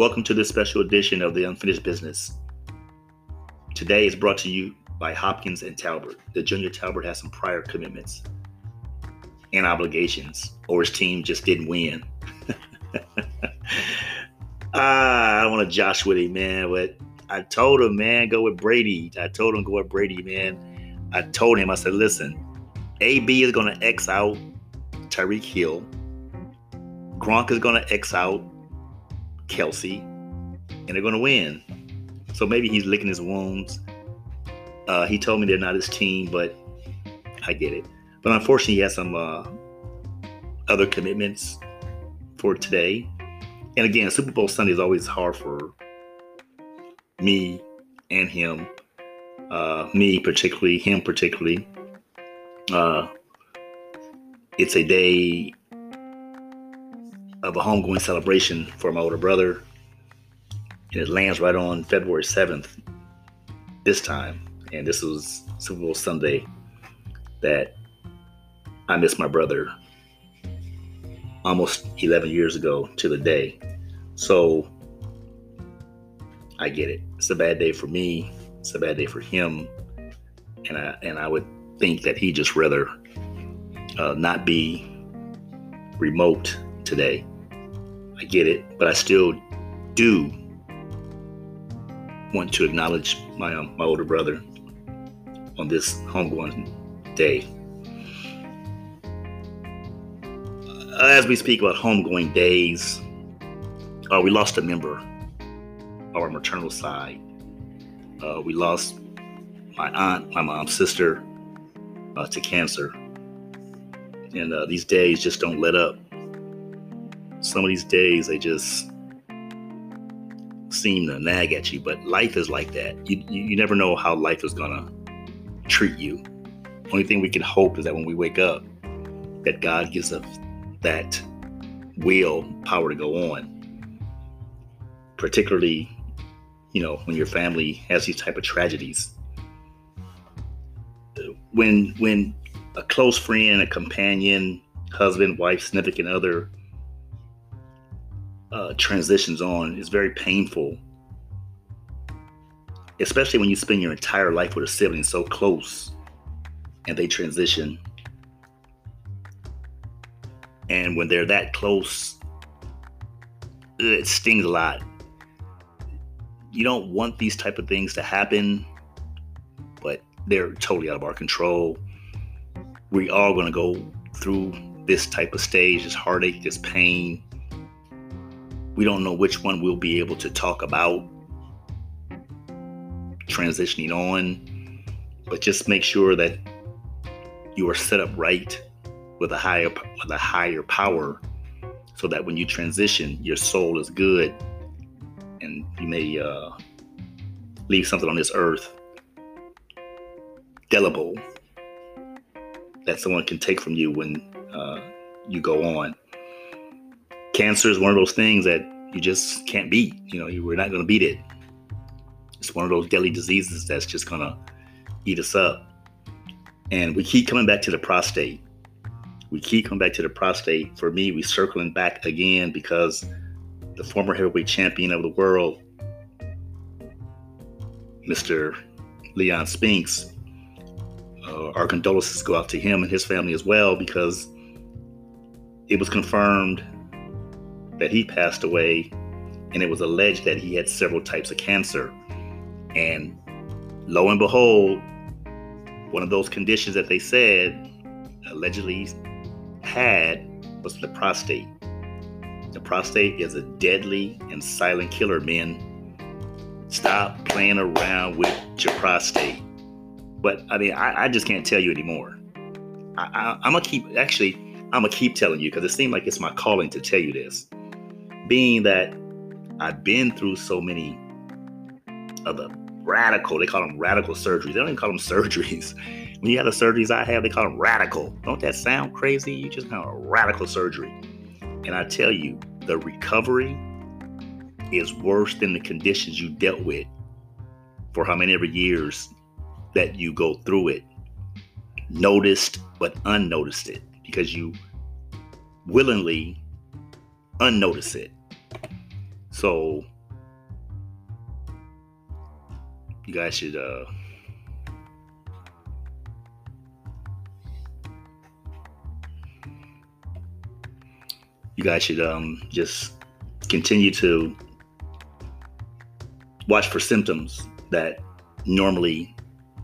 Welcome to this special edition of the Unfinished Business. Today is brought to you by Hopkins and Talbert. The junior Talbert has some prior commitments and obligations, or his team just didn't win. ah, I don't want to josh with him, man, but I told him, man, go with Brady. I told him go with Brady, man. I told him, I said, listen, AB is going to X out Tyreek Hill. Gronk is going to X out Kelce, and they're going to win. So maybe he's licking his wounds. Uh, he told me they're not his team, but I get it. But unfortunately, he has some uh, other commitments for today. And again, Super Bowl Sunday is always hard for me and him. Uh, me particularly, him particularly. Uh, it's a day of a homegoing celebration for my older brother. And it lands right on February 7th this time. And this was Super Bowl Sunday that I missed my brother almost 11 years ago to the day. So I get it. It's a bad day for me. It's a bad day for him. And I and I would think that he just rather uh, not be remote today. I get it, but I still do want to acknowledge my um, my older brother on this homegoing day. Uh, as we speak about homegoing days, uh, we lost a member of our maternal side. Uh, we lost my aunt, my mom's sister, uh, to cancer. And uh, these days just don't let up. Some of these days, they just seem to nag at you, but life is like that. You, you, never know how life is to treat you. Only thing we can hope is that when we wake up, that God gives us that will power to go on. Particularly, you know, when your family has these type of tragedies. When when a close friend, a companion, husband, wife, significant other uh, transitions on is very painful, especially when you spend your entire life with a sibling so close and they transition. And when they're that close, it stings a lot. You don't want these type of things to happen, but they're totally out of our control we are going to go through this type of stage, this heartache, this pain. We don't know which one we'll be able to talk about transitioning on, but just make sure that you are set up right with a higher with a higher power so that when you transition your soul is good and you may uh, leave something on this earth delible that someone can take from you when uh, you go on. Cancer is one of those things that you just can't beat. You know, you, we're not going to beat it. It's one of those deadly diseases that's just going to eat us up. And we keep coming back to the prostate. We keep coming back to the prostate. For me, we're circling back again because the former heavyweight champion of the world, Mr. Leon Spinks, uh, our condolences go out to him and his family as well because it was confirmed that he passed away and it was alleged that he had several types of cancer. And lo and behold, one of those conditions that they said allegedly had was the prostate. The prostate is a deadly and silent killer, men. Stop playing around with your prostate. But I mean, I, I just can't tell you anymore. I, I, am gonna keep actually. I'm gonna keep telling you because it seems like it's my calling to tell you this. Being that I've been through so many of the radical, they call them radical surgeries. They don't even call them surgeries. When you have the surgeries I have, they call them radical. Don't that sound crazy? You just kind of radical surgery. And I tell you, the recovery is worse than the conditions you dealt with for how many ever years that you go through it, noticed but unnoticed it because you willingly unnotice it. So you guys should uh you guys should um just continue to watch for symptoms that normally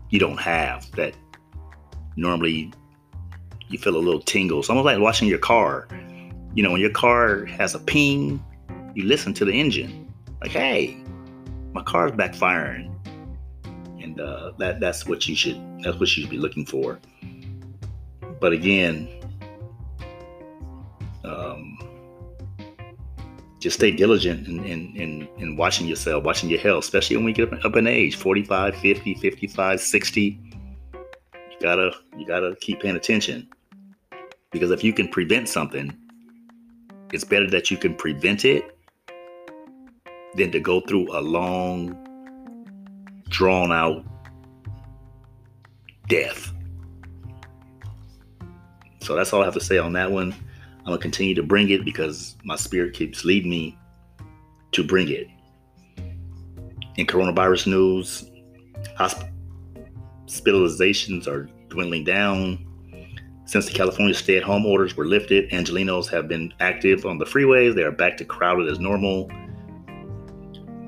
you don't have that normally you feel a little tingle. It's almost like watching your car. You know, when your car has a ping, you listen to the engine. Like, hey, my car's backfiring. And uh, that that's what you should that's what you should be looking for. But again, um, just stay diligent in, in, in, in, watching yourself, watching your health, especially when we get up in age 45, 50, 55, 60. You gotta you gotta keep paying attention. Because if you can prevent something, it's better that you can prevent it than to go through a long, drawn out death. So that's all I have to say on that one. I'm going to continue to bring it because my spirit keeps leading me to bring it. In coronavirus news, hospitalizations are dwindling down. Since the California stay at home orders were lifted, Angelenos have been active on the freeways. They are back to crowded as normal.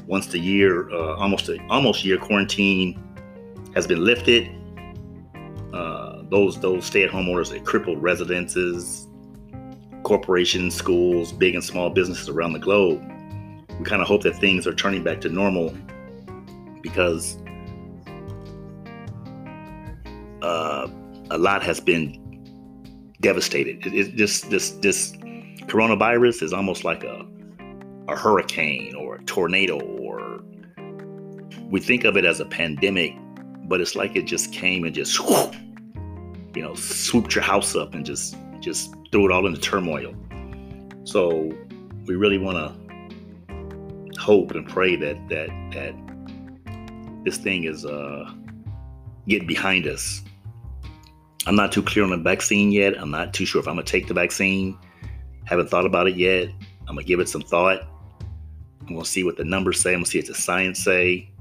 Once the year, uh, almost a, almost year quarantine has been lifted, uh, those those stay at home orders that crippled residences, corporations, schools, big and small businesses around the globe. We kind of hope that things are turning back to normal because uh, a lot has been devastated. It, it, this this this coronavirus is almost like a a hurricane or a tornado or we think of it as a pandemic, but it's like it just came and just you know swooped your house up and just just threw it all into turmoil. So we really want to hope and pray that that that this thing is uh getting behind us I'm not too clear on the vaccine yet. I'm not too sure if I'm gonna take the vaccine. Haven't thought about it yet. I'm gonna give it some thought. I'm gonna see what the numbers say. I'm gonna see what the science say,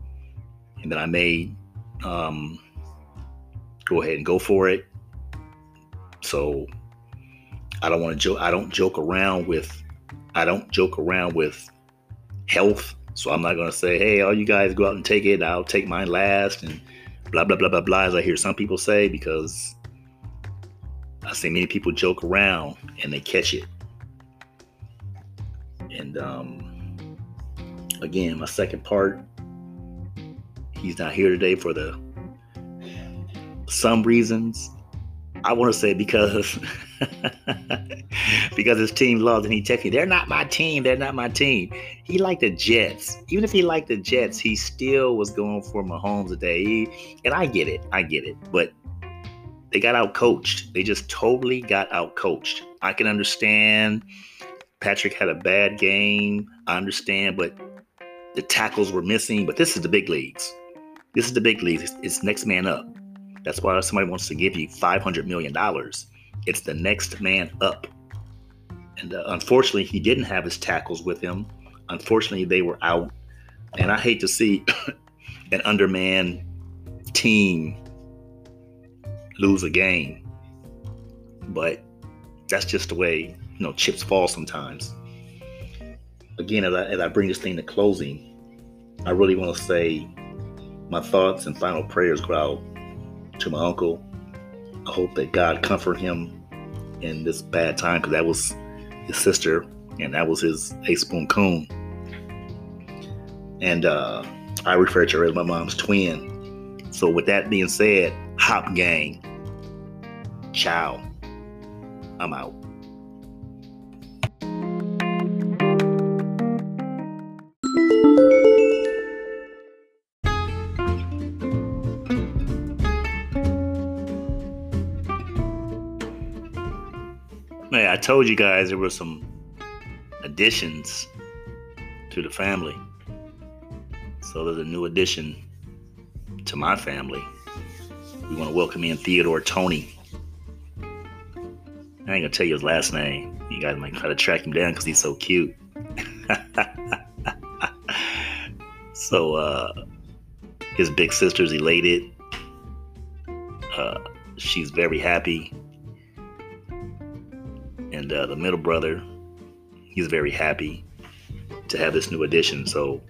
and then I may um, go ahead and go for it. So I don't want to joke. I don't joke around with. I don't joke around with health. So I'm not gonna say, hey, all you guys go out and take it. I'll take mine last, and blah blah blah blah blah. As I hear some people say, because I see many people joke around and they catch it. And um, again, my second part, he's not here today for the some reasons. I want to say because because his team lost and he texted me, they're not my team, they're not my team. He liked the Jets. Even if he liked the Jets, he still was going for Mahomes today. He, and I get it, I get it. But they got out coached. They just totally got out coached. I can understand Patrick had a bad game. I understand, but the tackles were missing. But this is the big leagues. This is the big leagues. It's, it's next man up. That's why somebody wants to give you $500 million. It's the next man up. And uh, unfortunately, he didn't have his tackles with him. Unfortunately, they were out. And I hate to see an underman team lose a game. But that's just the way, you know, chips fall sometimes. Again, as I, as I bring this thing to closing, I really want to say my thoughts and final prayers go out to my uncle. I hope that God comfort him in this bad time because that was his sister and that was his ace spoon coon. And uh, I refer to her as my mom's twin. So, with that being said, Hop Gang, Ciao. I'm out. Told you guys there were some additions to the family. So there's a new addition to my family. We want to welcome in Theodore Tony. I ain't gonna tell you his last name. You guys might try to track him down because he's so cute. so uh, his big sister's elated. Uh, she's very happy. And uh, the middle brother, he's very happy to have this new addition. So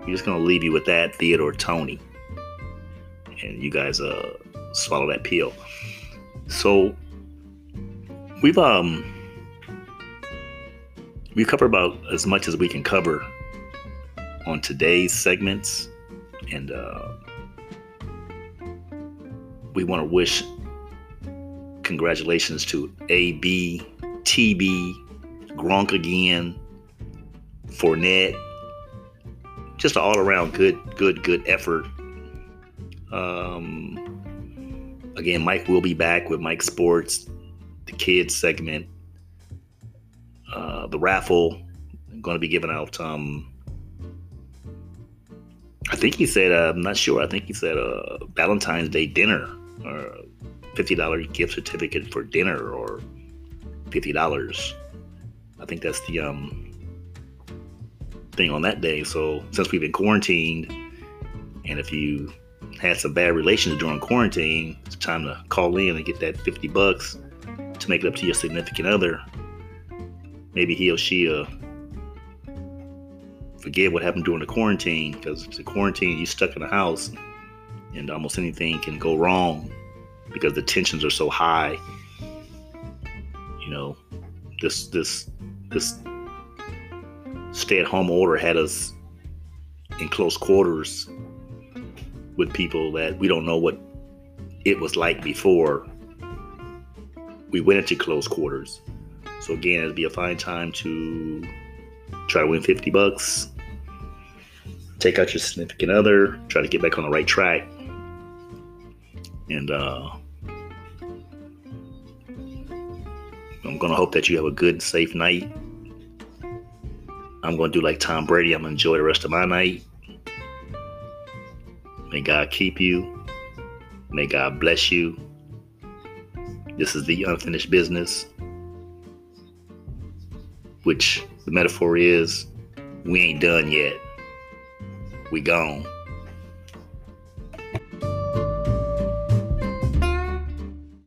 we're just gonna leave you with that, Theodore Tony, and you guys uh swallow that pill. So we've um we covered about as much as we can cover on today's segments, and uh, we want to wish congratulations to AB, TB, Gronk again, Fournette. Just an all around good, good, good effort. Um, again, Mike will be back with Mike Sports, the kids segment, uh, the raffle. I'm going to be giving out. Um, I think he said. Uh, I'm not sure. I think he said uh, Valentine's Day dinner or fifty dollar gift certificate for dinner or fifty dollars. I think that's the um, thing on that day. So since we've been quarantined, and if you had some bad relations during quarantine, it's time to call in and get that 50 bucks to make it up to your significant other. Maybe he or she uh, forget what happened during the quarantine because the quarantine, you stuck in the house and almost anything can go wrong because the tensions are so high. You know, this this this stay-at-home order had us in close quarters with people that we don't know what it was like before we went into close quarters. So again, it'd be a fine time to try to win 50 bucks. Take out your significant other, try to get back on the right track. And uh, I'm going to hope that you have a good, and safe night. I'm going to do like Tom Brady. I'm going to enjoy the rest of my night. May God keep you. May God bless you. This is the unfinished business, which the metaphor is we ain't done yet. We gone.